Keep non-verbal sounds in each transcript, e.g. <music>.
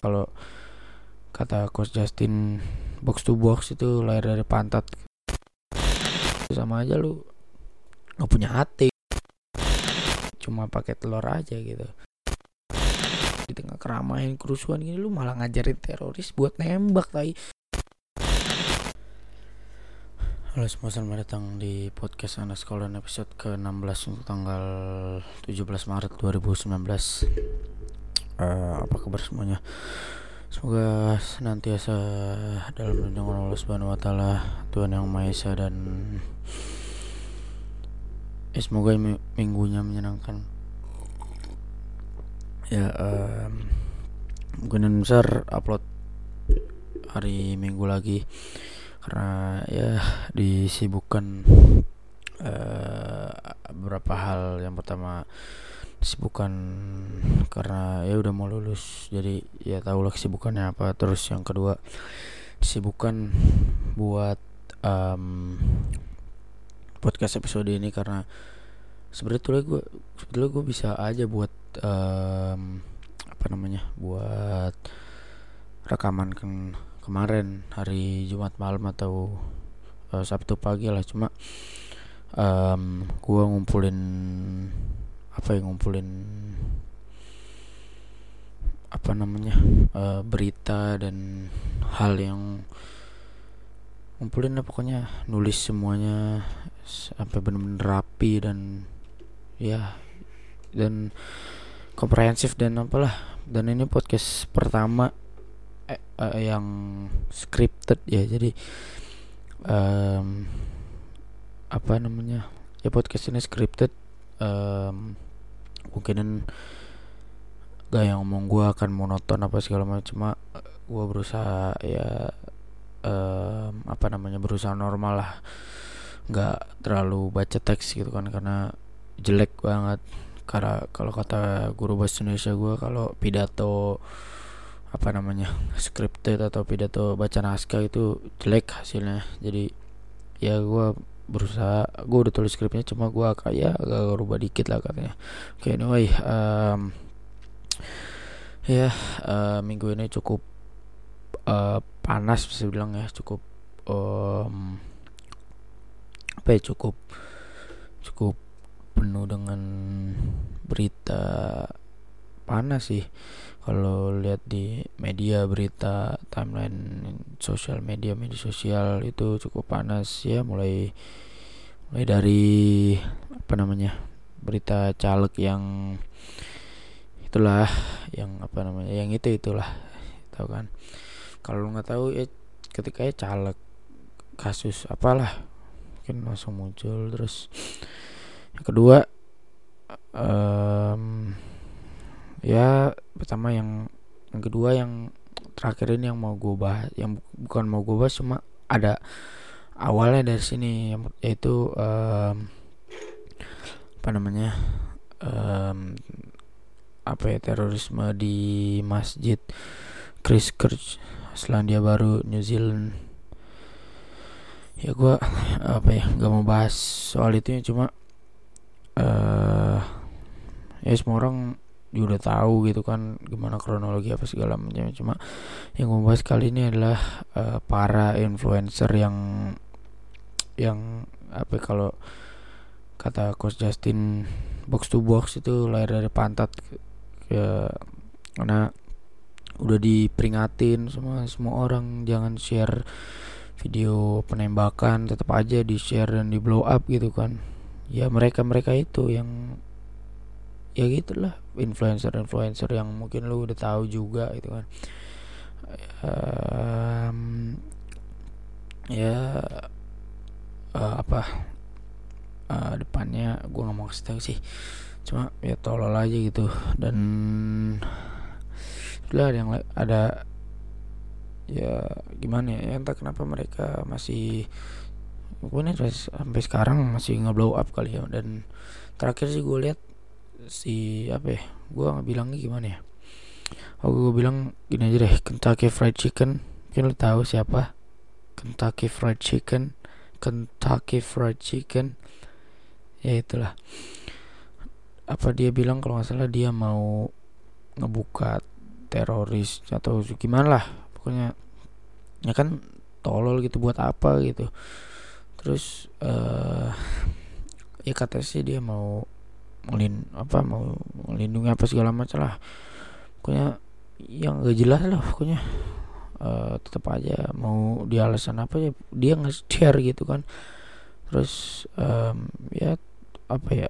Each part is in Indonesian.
kalau kata coach Justin box to box itu lahir dari pantat. Sama aja lu nggak punya hati. Cuma pakai telur aja gitu. Di tengah keramaian kerusuhan gini lu malah ngajarin teroris buat nembak tai. Halo semua selamat datang di podcast anak sekolah episode ke-16 untuk tanggal 17 Maret 2019 uh, Apa kabar semuanya? Semoga senantiasa dalam lindungan Allah Subhanahu wa taala, Tuhan yang Maha Esa dan eh, semoga minggunya menyenangkan. Ya, um, besar upload hari Minggu lagi karena ya disibukkan uh, beberapa hal. Yang pertama kesibukan karena ya udah mau lulus. Jadi ya tau lah kesibukannya apa. Terus yang kedua kesibukan buat um, podcast episode ini karena sebetulnya gue sebetulnya gue bisa aja buat um, apa namanya buat rekaman ke kemarin hari Jumat malam atau uh, Sabtu pagi lah. Cuma um, gue ngumpulin apa yang ngumpulin apa namanya uh, berita dan hal yang ngumpulin lah pokoknya nulis semuanya sampai benar-benar rapi dan ya dan komprehensif dan apalah. Dan ini podcast pertama eh, eh, yang scripted ya jadi um, apa namanya ya podcast ini scripted um, mungkin gaya ngomong gue akan monoton apa segala macam cuma gue berusaha ya um, apa namanya berusaha normal lah. Nggak terlalu baca teks gitu kan karena jelek banget. Karena kalau kata guru bahasa Indonesia gue kalau pidato apa namanya scripted atau pidato baca naskah itu jelek hasilnya. Jadi ya gue berusaha gue udah tulis skripnya cuma gue kayak agak rubah dikit lah katanya. Oke okay, anyway um, ya uh, minggu ini cukup uh, panas bisa bilang ya cukup um, apa ya cukup cukup penuh dengan berita panas sih. Kalau lihat di media berita timeline sosial media media sosial itu cukup panas ya mulai mulai dari apa namanya berita caleg yang itulah yang apa namanya yang itu itulah tahu kan. Kalau nggak tahu ya ketika ya caleg kasus apalah mungkin langsung muncul. Terus yang kedua um, ya pertama yang yang kedua yang terakhir ini yang mau gue bahas yang bukan mau gue bahas cuma ada awalnya dari sini yaitu um, apa namanya um, apa ya terorisme di masjid Christchurch Selandia Baru New Zealand. Ya gue apa ya gak mau bahas soal itu cuma uh, ya semua orang juga udah tahu gitu kan gimana kronologi apa segala macam. Cuma yang gue bahas kali ini adalah uh, para influencer yang yang apa ya, kalau kata coach Justin box to box itu lahir dari pantat ya karena udah diperingatin semua semua orang jangan share video penembakan tetap aja di share dan di blow up gitu kan. Ya mereka mereka itu yang ya gitulah influencer influencer yang mungkin lu udah tahu juga gitu kan. Um, ya uh, apa uh, depannya gue nggak mau kasih sih. Cuma ya tolol aja gitu. Dan lah yang ada ya gimana ya entah kenapa mereka masih pokoknya sampai sekarang masih ngeblow up kali ya. Dan terakhir sih gue lihat si apa ya gue bilangnya gimana ya. Oh bilang gini aja deh Kentucky Fried Chicken. Mungkin lo tahu siapa? Kentucky Fried Chicken. Kentucky Fried Chicken. Ya itulah. Apa dia bilang kalau nggak salah dia mau ngebuka teroris atau gimana lah pokoknya. Ya kan tolol gitu buat apa gitu. Terus uh, ya kata sih dia mau melin apa mau melindungi apa segala macam lah. Pokoknya yang gak jelas lah pokoknya. Uh, tetap aja mau di alasan apa ya dia nge-share gitu kan. Terus um, ya apa ya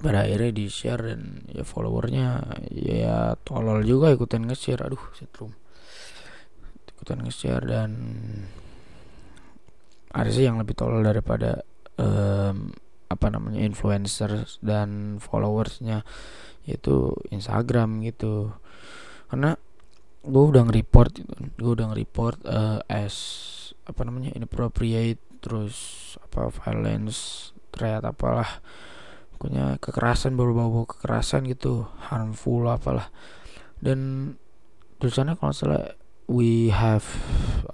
pada akhirnya di share dan ya followernya ya tolol juga ikutan nge-share. Aduh setrum. Ikutan nge-share dan ada sih yang lebih tolol daripada um, apa namanya influencer dan followersnya itu Instagram gitu. Karena gue udah nge-report gitu gue udah nge-report uh, as apa namanya inappropriate terus apa violence threat apalah. Pokoknya kekerasan baru-baru kekerasan gitu. Harmful apalah. Dan tulisannya kalau salah we have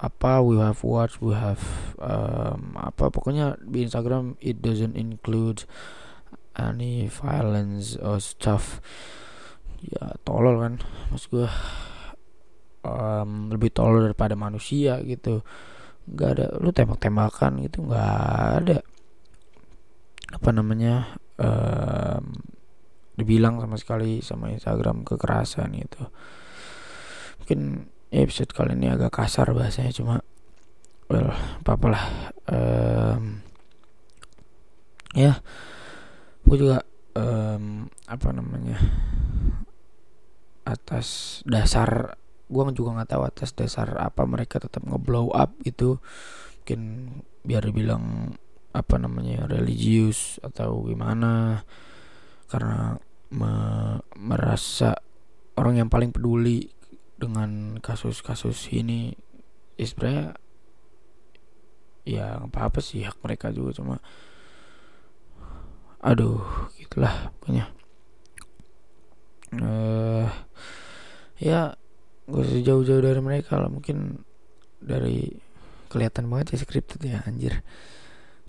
apa we have watch we have um, apa pokoknya di Instagram it doesn't include any violence or stuff. Ya tolol kan mas gue um, lebih tolol daripada manusia gitu. Nggak ada lu tembak-tembakan gitu nggak ada. Apa namanya um, dibilang sama sekali sama Instagram kekerasan gitu. Mungkin episode kali ini agak kasar bahasanya cuma well apa apalah um, ya gue juga um, apa namanya atas dasar gue juga nggak tahu atas dasar apa mereka tetap ngeblow up itu mungkin biar dibilang apa namanya religius atau gimana. Karena me merasa orang yang paling peduli dengan kasus-kasus ini ya sebenarnya ya apa apa sih hak mereka juga cuma aduh gitulah pokoknya. Eh uh, ya gue jauh-jauh dari mereka lah mungkin dari kelihatan banget ya scripted ya anjir.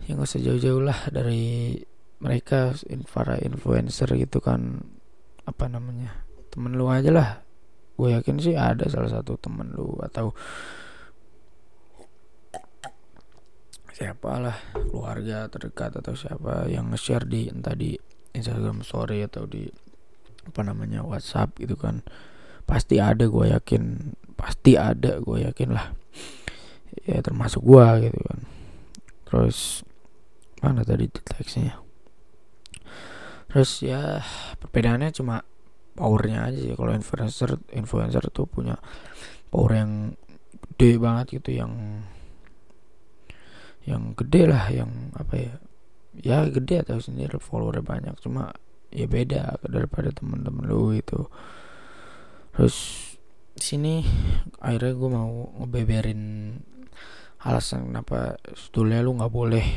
Ya gak usah jauh-jauh lah dari mereka para influencer gitu kan apa namanya temen lu aja lah gue yakin sih ada salah satu temen lu atau siapa lah keluarga terdekat atau siapa yang nge-share di entah di Instagram story atau di apa namanya WhatsApp gitu kan. Pasti ada gue yakin. Pasti ada gue yakin lah. Ya termasuk gue gitu kan. Terus mana tadi teksnya? Terus ya perbedaannya cuma powernya aja sih. Kalau influencer influencer tuh punya power yang gede banget gitu yang yang gede lah yang apa ya ya gede atau sendiri follower banyak. Cuma ya beda daripada temen-temen lu itu terus sini akhirnya gue mau ngebeberin alasan kenapa sebetulnya lu nggak boleh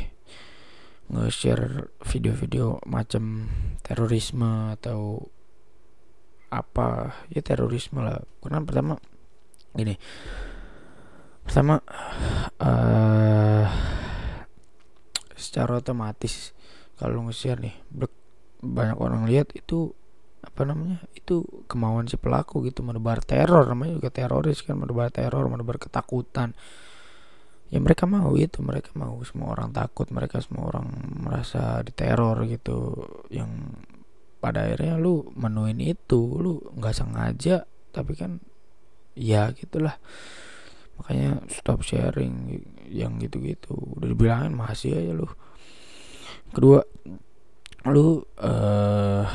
nge-share video-video macam terorisme atau apa ya terorisme lah. Karena pertama gini. Pertama uh, secara otomatis kalau nge-share nih banyak orang lihat itu apa namanya itu kemauan si pelaku gitu menebar teror. Namanya juga teroris kan menebar teror menebar ketakutan. Ya mereka mau itu mereka mau semua orang takut mereka semua orang merasa diteror gitu yang pada akhirnya lu menuin itu lu nggak sengaja tapi kan ya gitulah. Makanya stop sharing yang gitu-gitu. Udah dibilangin masih aja lu. Kedua lu uh,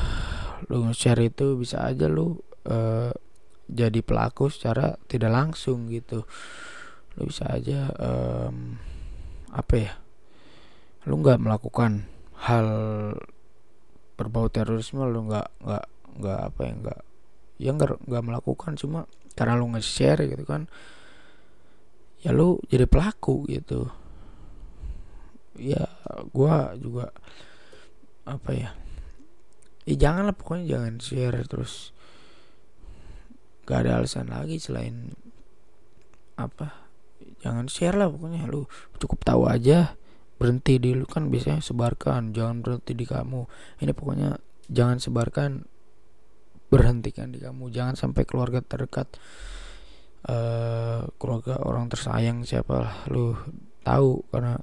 lu share itu bisa aja lu uh, jadi pelaku secara tidak langsung gitu. Lu bisa aja um, apa ya lu nggak melakukan hal berbau terorisme lu nggak nggak nggak apa ya nggak ya nggak nggak melakukan cuma karena lu nge-share gitu kan ya lu jadi pelaku gitu. Ya gua juga apa ya ya jangan lah pokoknya jangan share terus. Gak ada alasan lagi selain apa jangan share lah pokoknya lu cukup tahu aja berhenti di lu kan biasanya sebarkan jangan berhenti di kamu. Ini pokoknya jangan sebarkan berhentikan di kamu. Jangan sampai keluarga terdekat uh, keluarga orang tersayang siapa lah lu tahu karena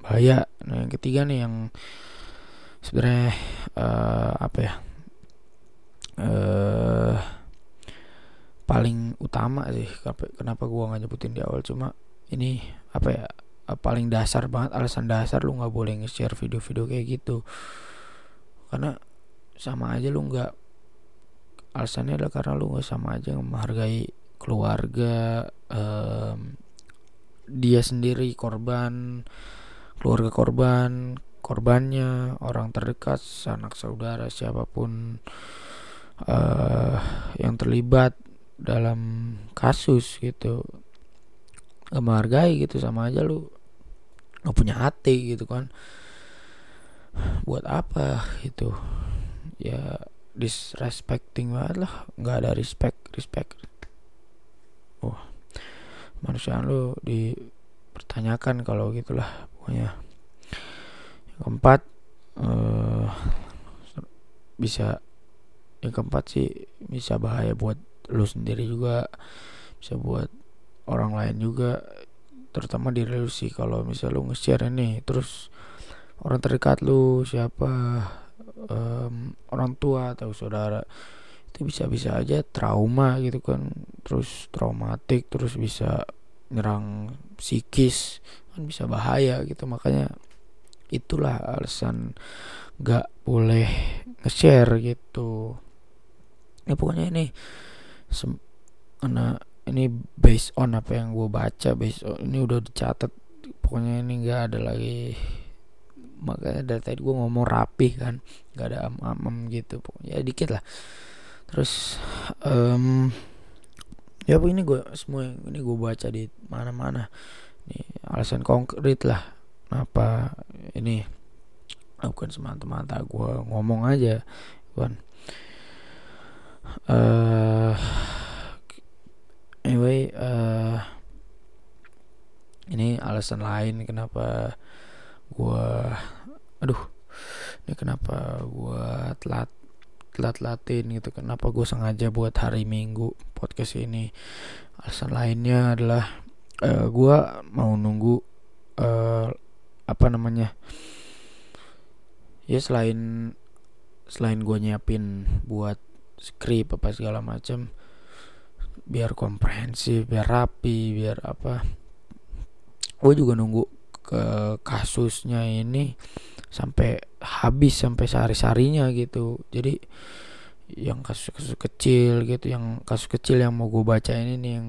bahaya. Nah yang ketiga nih yang sebenarnya uh, apa ya uh, paling utama sih kenapa gua nggak nyebutin di awal cuma ini apa ya paling dasar banget alasan dasar lu nggak boleh nge-share video-video kayak gitu. Karena sama aja lu nggak alasannya adalah karena lu nggak sama aja menghargai keluarga um, dia sendiri korban keluarga korban korbannya orang terdekat sanak saudara siapa pun uh, yang terlibat dalam kasus gitu. Menghargai gitu sama aja lu nggak punya hati gitu kan. Buat apa gitu ya disrespecting banget lah. Nggak ada respect respect. Oh manusia lu dipertanyakan kalau gitulah pokoknya. Yang keempat uh, bisa yang keempat sih bisa bahaya buat lu sendiri juga. Bisa buat orang lain juga terutama di relasi kalau misal lu nge-share ini. Terus orang terdekat lu siapa um, orang tua atau saudara itu bisa-bisa aja trauma gitu kan. Terus traumatik terus bisa nyerang psikis kan bisa bahaya gitu. Makanya itulah alasan gak boleh nge-share gitu. Ya pokoknya ini karena ini based on apa yang gue baca based on ini udah dicatat. Pokoknya ini gak ada lagi makanya dari tadi gue ngomong rapi kan nggak ada am-am gitu pokoknya ya dikit lah. Terus um, ya ini gue semua ini gue baca di mana-mana. Ini alasan konkret lah kenapa ini bukan semata-mata gue ngomong aja kan uh, anyway uh, ini alasan lain kenapa gua aduh ini kenapa gua telat telat latin gitu kenapa gue sengaja buat hari minggu podcast ini. Alasan lainnya adalah uh, gue mau nunggu uh, apa namanya ya selain selain gue nyiapin buat skrip apa segala macam biar komprehensif biar rapi biar apa gue juga nunggu ke kasusnya ini sampai habis sampai sehari-harinya gitu. Jadi yang kasus-kasus kecil gitu yang kasus kecil yang mau gue baca ini nih yang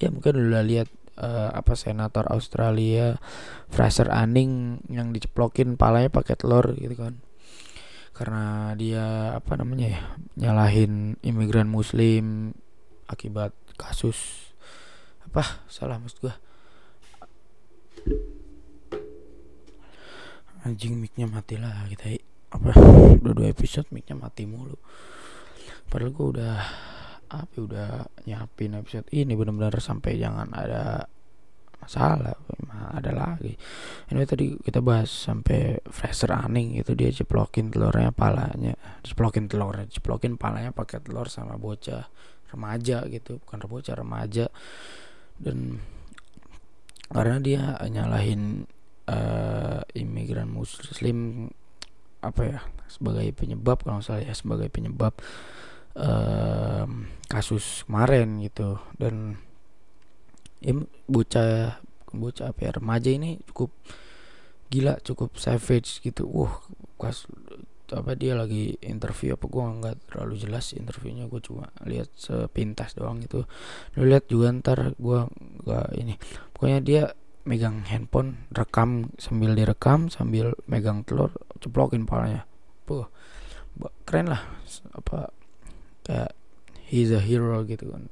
ya mungkin udah lihat uh, apa senator Australia Fraser Anning yang diceplokin palanya pakai telur gitu kan. Karena dia apa namanya ya nyalahin imigran muslim akibat kasus apa salah maksud gue anjing micnya mati lah kita apa? Udah dua episode micnya mati mulu. Padahal gue udah apa udah nyiapin episode ini benar-benar sampai jangan ada masalah ada lagi. Ini tadi kita bahas sampai Fraser Anning itu dia ceplokin telurnya palanya ceplokin telurnya ceplokin palanya pakai telur sama bocah remaja gitu bukan bocah remaja. Dan karena dia nyalahin uh, imigran muslim apa ya sebagai penyebab kalau salah ya sebagai penyebab uh, kasus kemarin gitu. Dan ya, bocah bocah apa ya remaja ini cukup gila cukup savage gitu. Uh pas apa dia lagi interview apa gue nggak terlalu jelas interviewnya gue cuma lihat sepintas doang itu lu lihat juga ntar gue nggak ini. Pokoknya dia megang handphone rekam sambil direkam sambil megang telur ceplokin palanya. Puh, keren lah. Apa kayak he's a hero gitu kan.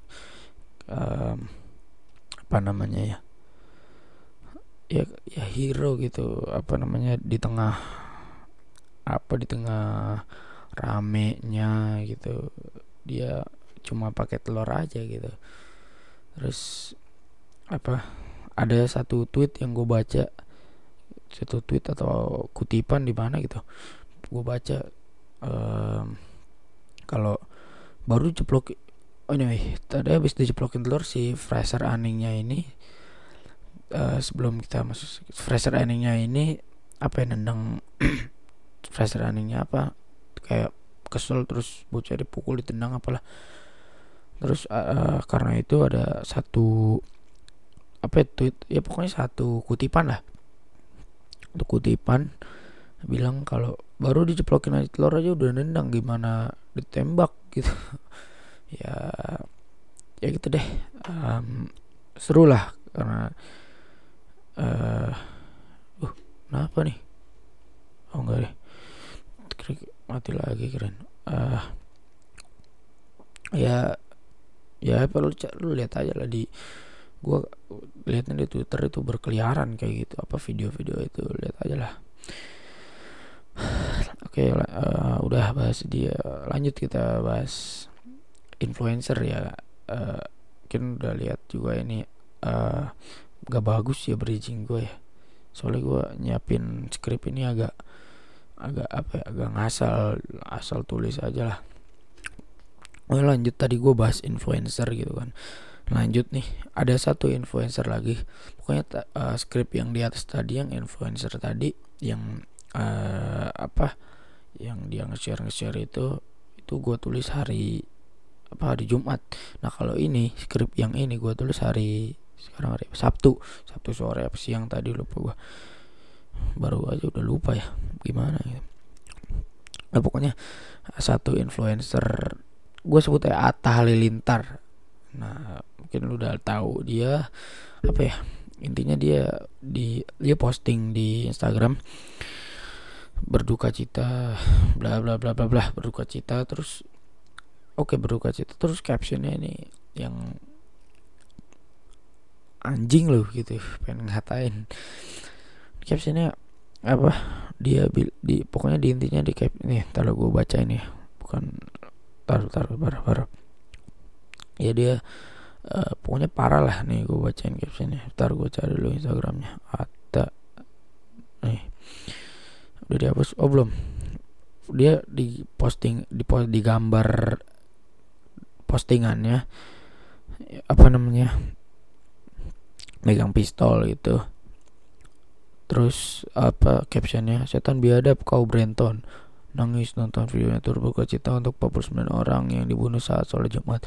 Um, apa namanya ya? Ya ya hero gitu apa namanya di tengah apa di tengah ramenya gitu. Dia cuma pakai telur aja gitu. Terus apa ada satu tweet yang gue baca satu tweet atau kutipan di mana gitu. Gue baca um, kalau baru ceplok oh anyway tadi habis diceplokin telur si freezer aningnya ini uh, sebelum kita masuk freezer aningnya ini apa yang nendang <clears throat> freezer aningnya apa kayak kesel terus bocah dipukul ditendang apalah. Terus uh, karena itu ada satu apa itu ya pokoknya satu kutipan lah. Untuk kutipan bilang kalau baru diceplokin aja telur aja udah nendang gimana ditembak gitu. <laughs> Ya ya gitu deh. Um, seru lah karena uh, uh kenapa nih? Oh enggak deh mati lagi keren. Uh, ya ya perlu lu lihat aja lah di gua lihatnya di Twitter itu berkeliaran kayak gitu apa video-video itu lihat aja lah. <sighs> Oke okay, uh, udah bahas dia lanjut kita bahas influencer ya. Uh, mungkin udah lihat juga ini uh, gak bagus ya bridging gue ya. Soalnya gue nyiapin skrip ini agak agak apa ya agak ngasal asal tulis aja lah. Oh lanjut. Tadi gue bahas influencer gitu kan. Lanjut nih ada satu influencer lagi. Pokoknya uh, skrip yang di atas tadi yang influencer tadi yang uh, apa yang dia nge-share nge-share itu itu gue tulis hari apa hari Jumat. Nah kalau ini skrip yang ini gue tulis hari sekarang hari Sabtu. Sabtu sore apa siang tadi lupa gue baru aja udah lupa ya gimana gitu. Nah pokoknya satu influencer gue sebut ya Atta Halilintar. Nah mungkin lu udah tahu dia apa ya intinya dia di dia posting di Instagram berduka cita bla bla bla bla bla berduka cita terus oke okay, berduka cita terus captionnya ini yang anjing loh gitu pengen ngatain captionnya apa? Dia di pokoknya di intinya di cap nih kalau gue baca ini bukan taruh taruh baru baru ya dia uh, pokoknya parah lah nih gue bacain captionnya. Ntar gue cari dulu instagramnya. Ada nih. Udah dihapus? Oh belum. Dia di posting di post di gambar postingannya apa namanya megang pistol gitu terus apa captionnya? Setan biadab kau Brenton. Nangis nonton videonya turbo cita untuk 49 orang yang dibunuh saat sholat Jumat.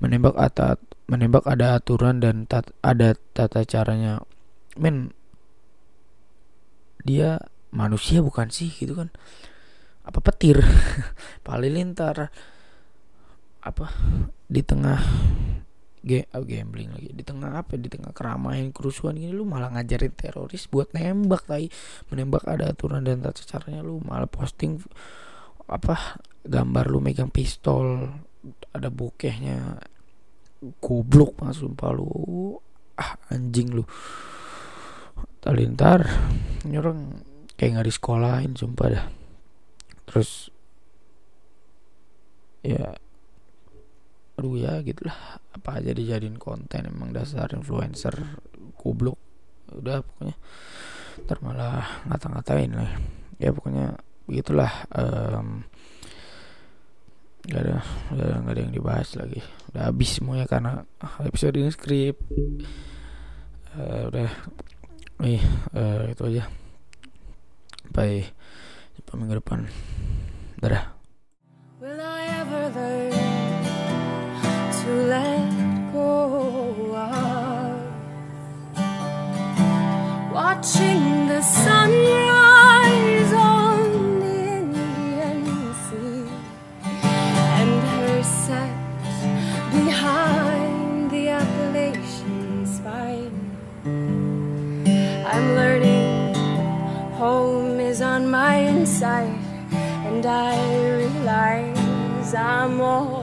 Menembak atat menembak ada aturan dan tat, ada tata caranya. Men dia manusia bukan sih gitu kan? Apa petir? <laughs> Palilintar apa? Di tengah ge oh, gambling lagi. Di tengah apa di tengah keramaian kerusuhan ini lu malah ngajarin teroris buat nembak lagi menembak ada aturan dan tata caranya lu malah posting apa gambar lu megang pistol ada bokehnya. Goblok mas sumpah lu. Ah anjing lu. Talintar nyorong kayak nggak di sekolahin sumpah dah. Terus ya aduh ya gitulah apa aja dijadiin konten emang dasar influencer goblok udah pokoknya. Ntar malah ngata-ngatain lah. Ya pokoknya begitulah um, gak ada gak ada, gak ada yang dibahas lagi. Udah habis semuanya karena episode ini skrip. Uh, udah. Nih uh, itu aja. Sampai jumpa minggu depan. Dadah. Will I ever learn let go of. Watching the sunrise on the Indian Sea and her set behind the Appalachian spine. I'm learning home is on my inside, and I realize I'm only